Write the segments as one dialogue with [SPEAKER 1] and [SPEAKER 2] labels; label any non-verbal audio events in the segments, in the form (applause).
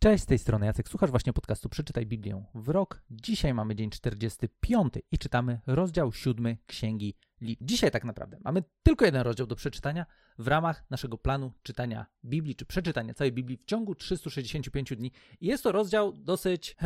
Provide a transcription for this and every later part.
[SPEAKER 1] Cześć, z tej strony Jacek, słuchasz właśnie podcastu Przeczytaj Biblię w rok. Dzisiaj mamy dzień 45 i czytamy rozdział 7 Księgi Lit. Dzisiaj tak naprawdę mamy tylko jeden rozdział do przeczytania w ramach naszego planu czytania Biblii, czy przeczytania całej Biblii w ciągu 365 dni. I jest to rozdział dosyć...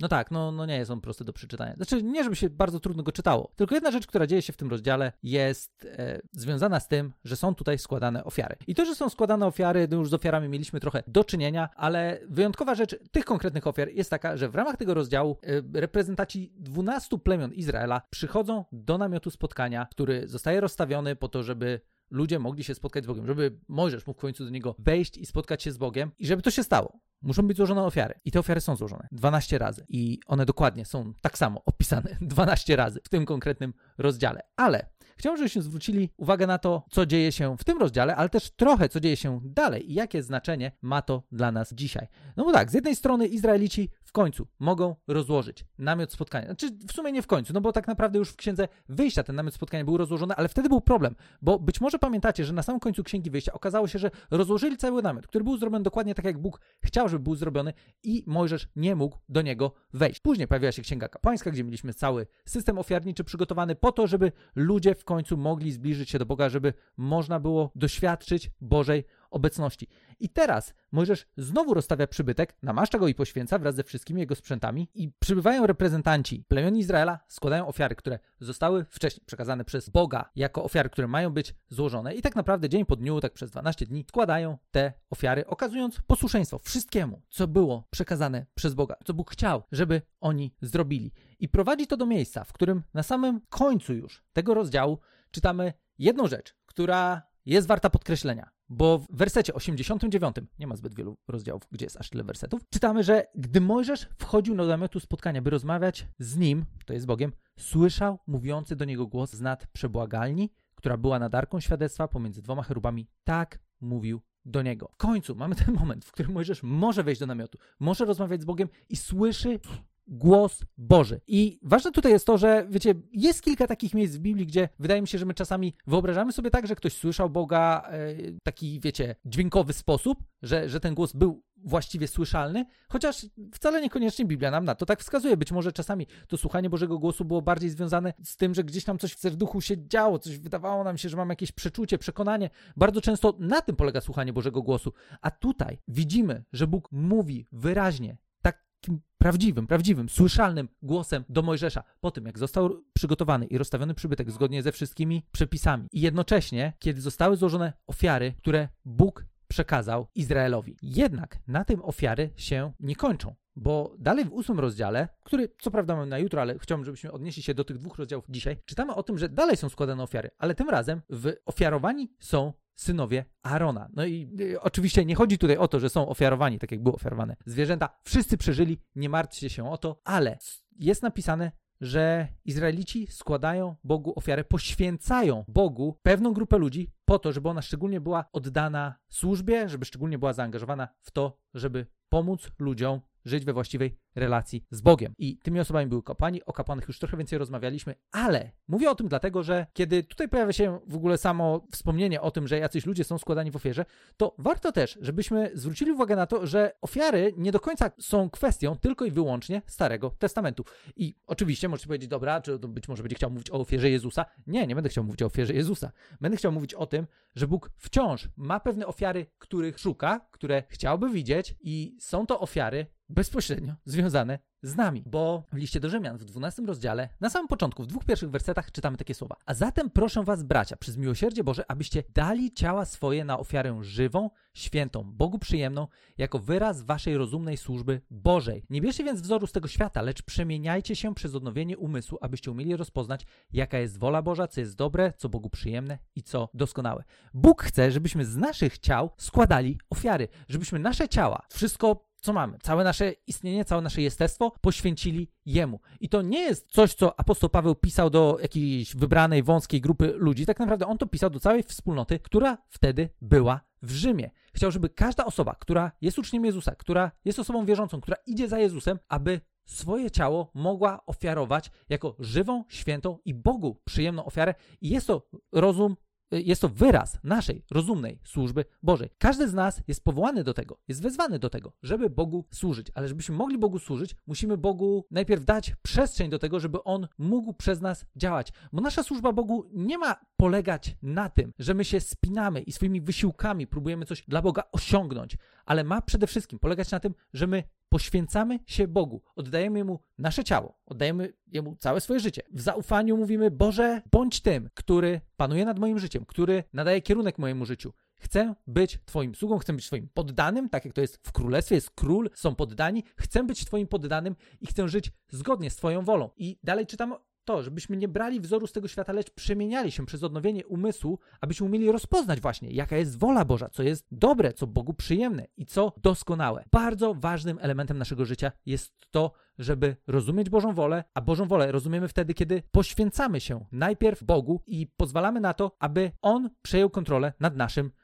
[SPEAKER 1] no tak, no, no nie jest on prosty do przeczytania. Znaczy, nie żeby się bardzo trudno go czytało. Tylko jedna rzecz, która dzieje się w tym rozdziale, jest e, związana z tym, że są tutaj składane ofiary. I to, że są składane ofiary, no już z ofiarami mieliśmy trochę do czynienia, ale wyjątkowa rzecz tych konkretnych ofiar jest taka, że w ramach tego rozdziału e, reprezentaci 12 plemion Izraela przychodzą do namiotu spotkania, który zostaje rozstawiony po to, żeby ludzie mogli się spotkać z Bogiem, żeby Mojżesz mógł w końcu do niego wejść i spotkać się z Bogiem i żeby to się stało. Muszą być złożone ofiary. I te ofiary są złożone 12 razy. I one dokładnie są tak samo opisane (laughs) 12 razy w tym konkretnym rozdziale. Ale Chciałbym, żebyśmy zwrócili uwagę na to, co dzieje się w tym rozdziale, ale też trochę, co dzieje się dalej i jakie znaczenie ma to dla nas dzisiaj. No bo tak, z jednej strony Izraelici końcu mogą rozłożyć namiot spotkania. Znaczy, w sumie nie w końcu, no bo tak naprawdę już w księdze wyjścia ten namiot spotkania był rozłożony, ale wtedy był problem, bo być może pamiętacie, że na samym końcu księgi wyjścia okazało się, że rozłożyli cały namiot, który był zrobiony dokładnie tak, jak Bóg chciał, żeby był zrobiony i Mojżesz nie mógł do niego wejść. Później pojawiła się księga kapłańska, gdzie mieliśmy cały system ofiarniczy przygotowany po to, żeby ludzie w końcu mogli zbliżyć się do Boga, żeby można było doświadczyć Bożej obecności. I teraz Mojżesz znowu rozstawia przybytek, namaszcza go i poświęca wraz ze wszystkimi jego sprzętami i przybywają reprezentanci plemion Izraela, składają ofiary, które zostały wcześniej przekazane przez Boga jako ofiary, które mają być złożone i tak naprawdę dzień po dniu, tak przez 12 dni składają te ofiary, okazując posłuszeństwo wszystkiemu, co było przekazane przez Boga, co Bóg chciał, żeby oni zrobili. I prowadzi to do miejsca, w którym na samym końcu już tego rozdziału czytamy jedną rzecz, która jest warta podkreślenia. Bo w wersecie 89, nie ma zbyt wielu rozdziałów, gdzie jest aż tyle wersetów, czytamy, że gdy Mojżesz wchodził do namiotu spotkania, by rozmawiać z nim, to jest Bogiem, słyszał mówiący do niego głos z nad przebłagalni, która była nad arką świadectwa pomiędzy dwoma cherubami. Tak mówił do niego. W końcu mamy ten moment, w którym Mojżesz może wejść do namiotu, może rozmawiać z Bogiem i słyszy głos Boży. I ważne tutaj jest to, że wiecie, jest kilka takich miejsc w Biblii, gdzie wydaje mi się, że my czasami wyobrażamy sobie tak, że ktoś słyszał Boga w e, taki, wiecie, dźwiękowy sposób, że, że ten głos był właściwie słyszalny, chociaż wcale niekoniecznie Biblia nam na to tak wskazuje. Być może czasami to słuchanie Bożego głosu było bardziej związane z tym, że gdzieś tam coś w serduchu się działo, coś wydawało nam się, że mamy jakieś przeczucie, przekonanie. Bardzo często na tym polega słuchanie Bożego głosu. A tutaj widzimy, że Bóg mówi wyraźnie, takim prawdziwym, prawdziwym, słyszalnym głosem do Mojżesza po tym, jak został przygotowany i rozstawiony przybytek zgodnie ze wszystkimi przepisami. I jednocześnie, kiedy zostały złożone ofiary, które Bóg przekazał Izraelowi. Jednak na tym ofiary się nie kończą. Bo dalej w ósmym rozdziale, który co prawda mamy na jutro, ale chciałbym, żebyśmy odnieśli się do tych dwóch rozdziałów dzisiaj, czytamy o tym, że dalej są składane ofiary, ale tym razem w ofiarowani są synowie Aarona. No i y, oczywiście nie chodzi tutaj o to, że są ofiarowani, tak jak były ofiarowane zwierzęta. Wszyscy przeżyli, nie martwcie się o to, ale jest napisane, że Izraelici składają Bogu ofiarę, poświęcają Bogu pewną grupę ludzi po to, żeby ona szczególnie była oddana służbie, żeby szczególnie była zaangażowana w to, żeby pomóc ludziom żyć we właściwej relacji z Bogiem. I tymi osobami były kapłani, o kapłanach już trochę więcej rozmawialiśmy, ale mówię o tym dlatego, że kiedy tutaj pojawia się w ogóle samo wspomnienie o tym, że jacyś ludzie są składani w ofierze, to warto też, żebyśmy zwrócili uwagę na to, że ofiary nie do końca są kwestią tylko i wyłącznie Starego Testamentu. I oczywiście możecie powiedzieć, dobra, czy być może będzie chciał mówić o ofierze Jezusa. Nie, nie będę chciał mówić o ofierze Jezusa. Będę chciał mówić o tym, że Bóg wciąż ma pewne ofiary, których szuka, które chciałby widzieć i są to ofiary bezpośrednio związane z nami, bo w liście do Rzymian w 12 rozdziale, na samym początku, w dwóch pierwszych wersetach czytamy takie słowa. A zatem proszę was, bracia, przez miłosierdzie Boże, abyście dali ciała swoje na ofiarę żywą, świętą, Bogu przyjemną, jako wyraz waszej rozumnej służby Bożej. Nie bierzcie więc wzoru z tego świata, lecz przemieniajcie się przez odnowienie umysłu, abyście umieli rozpoznać, jaka jest wola Boża, co jest dobre, co Bogu przyjemne i co doskonałe. Bóg chce, żebyśmy z naszych ciał składali ofiary, żebyśmy nasze ciała, wszystko co mamy? Całe nasze istnienie, całe nasze jestestwo poświęcili Jemu. I to nie jest coś, co apostoł Paweł pisał do jakiejś wybranej, wąskiej grupy ludzi. Tak naprawdę on to pisał do całej wspólnoty, która wtedy była w Rzymie. Chciał, żeby każda osoba, która jest uczniem Jezusa, która jest osobą wierzącą, która idzie za Jezusem, aby swoje ciało mogła ofiarować jako żywą, świętą i Bogu przyjemną ofiarę. I jest to rozum jest to wyraz naszej rozumnej służby Bożej. Każdy z nas jest powołany do tego, jest wezwany do tego, żeby Bogu służyć, ale żebyśmy mogli Bogu służyć, musimy Bogu najpierw dać przestrzeń do tego, żeby On mógł przez nas działać. Bo nasza służba Bogu nie ma polegać na tym, że my się spinamy i swoimi wysiłkami próbujemy coś dla Boga osiągnąć, ale ma przede wszystkim polegać na tym, że my poświęcamy się Bogu, oddajemy Mu nasze ciało, oddajemy Jemu całe swoje życie. W zaufaniu mówimy: Boże, bądź tym, który panuje nad moim życiem, który nadaje kierunek mojemu życiu. Chcę być Twoim sługą, chcę być Twoim poddanym, tak jak to jest w królestwie, jest król, są poddani. Chcę być Twoim poddanym i chcę żyć zgodnie z Twoją wolą. I dalej czytam to, żebyśmy nie brali wzoru z tego świata, lecz przemieniali się przez odnowienie umysłu, abyśmy umieli rozpoznać właśnie, jaka jest wola Boża, co jest dobre, co Bogu przyjemne i co doskonałe. Bardzo ważnym elementem naszego życia jest to, żeby rozumieć Bożą wolę, a Bożą wolę rozumiemy wtedy, kiedy poświęcamy się najpierw Bogu i pozwalamy na to, aby On przejął kontrolę nad naszym życiem.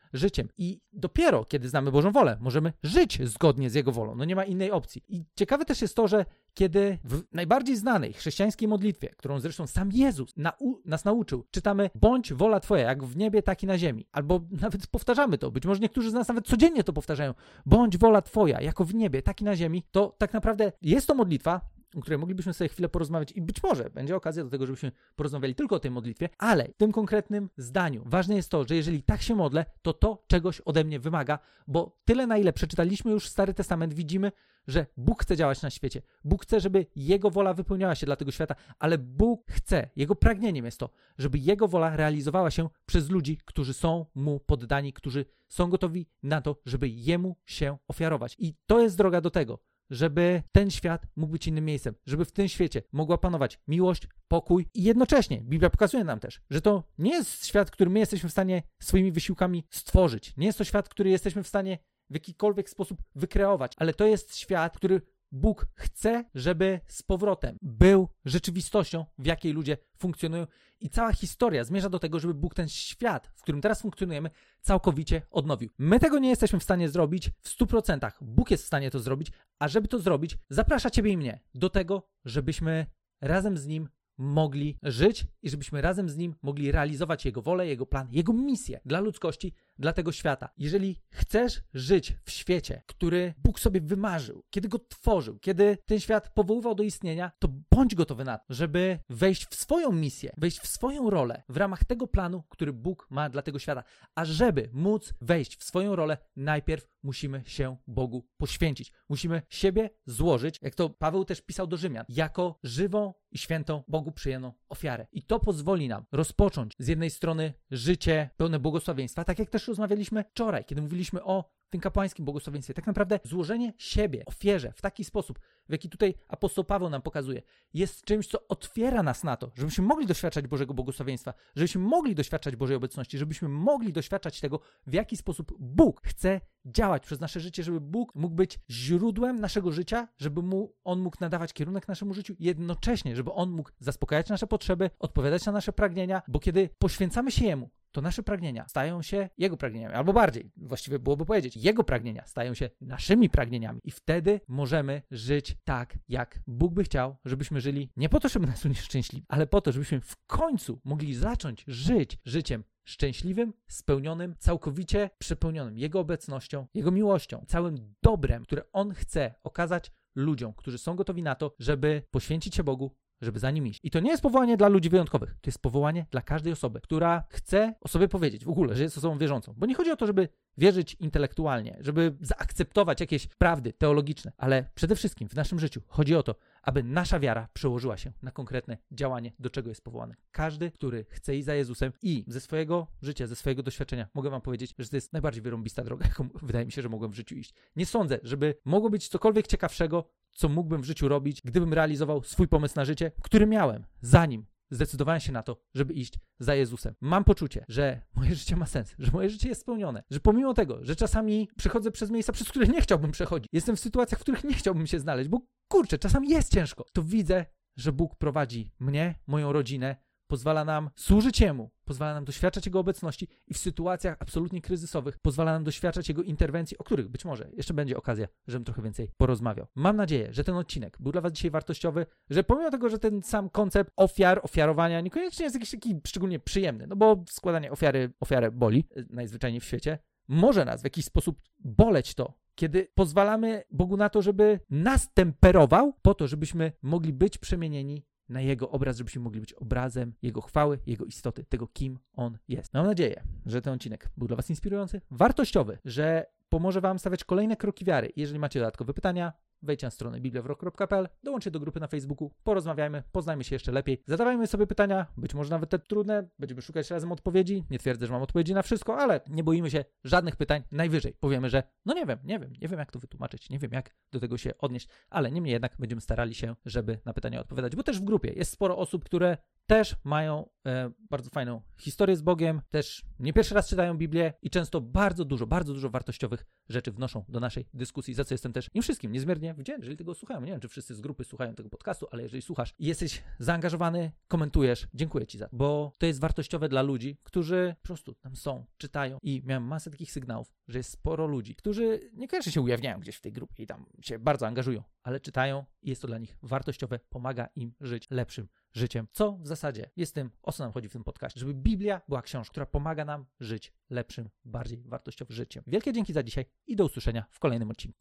[SPEAKER 1] I dopiero kiedy znamy Bożą wolę, możemy żyć zgodnie z Jego wolą. No nie ma innej opcji. I ciekawe też jest to, że kiedy w najbardziej znanej chrześcijańskiej modlitwie, którą zresztą sam Jezus nau nas nauczył, czytamy bądź wola Twoja, jak w niebie, tak i na ziemi. Albo (laughs) nawet powtarzamy to, być może niektórzy z nas nawet codziennie to powtarzają. Bądź wola Twoja, jako w niebie, tak i na ziemi. To tak naprawdę jest to modlitwa, o której moglibyśmy sobie chwilę porozmawiać i być może będzie okazja do tego, żebyśmy porozmawiali tylko o tej modlitwie, ale w tym konkretnym zdaniu ważne jest to, że jeżeli tak się modlę, to to czegoś ode mnie wymaga, bo tyle na ile przeczytaliśmy już Stary Testament, widzimy, że Bóg chce działać na świecie. Bóg chce, żeby Jego wola wypełniała się dla tego świata, ale Bóg chce, Jego pragnieniem jest to, żeby Jego wola realizowała się przez ludzi, którzy są Mu poddani, którzy są gotowi na to, żeby Jemu się ofiarować. I to jest droga do tego, żeby ten świat mógł być innym miejscem, żeby w tym świecie mogła panować miłość, pokój i jednocześnie Biblia pokazuje nam też, że to nie jest świat, który my jesteśmy w stanie swoimi wysiłkami stworzyć. Nie jest to świat, który jesteśmy w stanie w jakikolwiek sposób wykreować, ale to jest świat, który Bóg chce, żeby z powrotem był rzeczywistością, w jakiej ludzie funkcjonują. I cała historia zmierza do tego, żeby Bóg ten świat, w którym teraz funkcjonujemy, całkowicie odnowił. My tego nie jesteśmy w stanie zrobić w 100%. Bóg jest w stanie to zrobić, a żeby to zrobić, zaprasza Ciebie i mnie do tego, żebyśmy razem z Nim mogli żyć i żebyśmy razem z Nim mogli realizować Jego wolę, Jego plan, Jego misję dla ludzkości, dla tego świata. Jeżeli chcesz żyć w świecie, który Bóg sobie wymarzył, kiedy go tworzył, kiedy ten świat powoływał do istnienia, to bądź gotowy na to, żeby wejść w swoją misję, wejść w swoją rolę w ramach tego planu, który Bóg ma dla tego świata. A żeby móc wejść w swoją rolę, najpierw musimy się Bogu poświęcić. Musimy siebie złożyć, jak to Paweł też pisał do Rzymian, jako żywą i świętą Bogu przyjemną ofiarę. I to pozwoli nam rozpocząć z jednej strony życie pełne błogosławieństwa, tak jak też rozmawialiśmy wczoraj, kiedy mówiliśmy o tym kapłańskim błogosławieństwie. Tak naprawdę złożenie siebie, ofierze w taki sposób, w jaki tutaj apostoł Paweł nam pokazuje, jest czymś, co otwiera nas na to, żebyśmy mogli doświadczać Bożego błogosławieństwa, żebyśmy mogli doświadczać Bożej obecności, żebyśmy mogli doświadczać tego, w jaki sposób Bóg chce działać przez nasze życie, żeby Bóg mógł być źródłem naszego życia, żeby mu, On mógł nadawać kierunek naszemu życiu, jednocześnie, żeby On mógł zaspokajać nasze potrzeby, odpowiadać na nasze pragnienia, bo kiedy poświęcamy się Jemu, to nasze pragnienia stają się Jego pragnieniami, albo bardziej, właściwie byłoby powiedzieć, Jego pragnienia stają się naszymi pragnieniami. I wtedy możemy żyć tak, jak Bóg by chciał, żebyśmy żyli nie po to, żeby nas unieszczęśliwić, ale po to, żebyśmy w końcu mogli zacząć żyć życiem szczęśliwym, spełnionym, całkowicie przepełnionym Jego obecnością, Jego miłością, całym dobrem, które On chce okazać ludziom, którzy są gotowi na to, żeby poświęcić się Bogu, żeby za nim iść. I to nie jest powołanie dla ludzi wyjątkowych, to jest powołanie dla każdej osoby, która chce o sobie powiedzieć w ogóle, że jest osobą wierzącą. Bo nie chodzi o to, żeby wierzyć intelektualnie, żeby zaakceptować jakieś prawdy teologiczne, ale przede wszystkim w naszym życiu chodzi o to, aby nasza wiara przełożyła się na konkretne działanie, do czego jest powołany. Każdy, który chce iść za Jezusem i ze swojego życia, ze swojego doświadczenia, mogę wam powiedzieć, że to jest najbardziej wyrąbista droga, jaką (laughs) wydaje mi się, że mogłem w życiu iść. Nie sądzę, żeby mogło być cokolwiek ciekawszego, co mógłbym w życiu robić, gdybym realizował swój pomysł na życie, który miałem, zanim zdecydowałem się na to, żeby iść za Jezusem. Mam poczucie, że moje życie ma sens, że moje życie jest spełnione, że pomimo tego, że czasami przechodzę przez miejsca, przez które nie chciałbym przechodzić, jestem w sytuacjach, w których nie chciałbym się znaleźć, bo kurczę, czasami jest ciężko, to widzę, że Bóg prowadzi mnie, moją rodzinę pozwala nam służyć Jemu, pozwala nam doświadczać Jego obecności i w sytuacjach absolutnie kryzysowych pozwala nam doświadczać Jego interwencji, o których być może jeszcze będzie okazja, żebym trochę więcej porozmawiał. Mam nadzieję, że ten odcinek był dla Was dzisiaj wartościowy, że pomimo tego, że ten sam koncept ofiar, ofiarowania niekoniecznie jest jakiś taki szczególnie przyjemny, no bo składanie ofiary, ofiarę boli y, najzwyczajniej w świecie, może nas w jakiś sposób boleć to, kiedy pozwalamy Bogu na to, żeby nas temperował, po to, żebyśmy mogli być przemienieni na Jego obraz, żebyśmy mogli być obrazem Jego chwały, Jego istoty, tego, kim On jest. Mam nadzieję, że ten odcinek był dla Was inspirujący, wartościowy, że pomoże Wam stawiać kolejne kroki wiary. Jeżeli macie dodatkowe pytania, wejdźcie na stronę bibliawrok.pl, dołączcie do grupy na Facebooku, porozmawiajmy, poznajmy się jeszcze lepiej, zadawajmy sobie pytania, być może nawet te trudne, będziemy szukać razem odpowiedzi. Nie twierdzę, że mam odpowiedzi na wszystko, ale nie boimy się żadnych pytań. Najwyżej powiemy, że no nie wiem, nie wiem, nie wiem jak to wytłumaczyć, nie wiem jak do tego się odnieść, ale niemniej jednak będziemy starali się, żeby na pytania odpowiadać, bo też w grupie jest sporo osób, które też mają e, bardzo fajną historię z Bogiem, też nie pierwszy raz czytają Biblię i często bardzo dużo, bardzo dużo wartościowych rzeczy wnoszą do naszej dyskusji, za co jestem też im wszystkim niezmiernie wdzięczny, jeżeli tego słuchają. Nie wiem, czy wszyscy z grupy słuchają tego podcastu, ale jeżeli słuchasz i jesteś zaangażowany, komentujesz, dziękuję Ci za to, bo to jest wartościowe dla ludzi, którzy po prostu tam są, czytają i miałem masę takich sygnałów, że jest sporo ludzi, którzy niekoniecznie się ujawniają gdzieś w tej grupie i tam się bardzo angażują, ale czytają i jest to dla nich wartościowe, pomaga im żyć lepszym życiem, co w zasadzie jest tym, o co nam chodzi w tym podcaście, żeby Biblia była książką, która pomaga nam żyć lepszym, bardziej wartościowym życiem. Wielkie dzięki za dzisiaj i do usłyszenia w kolejnym odcinku.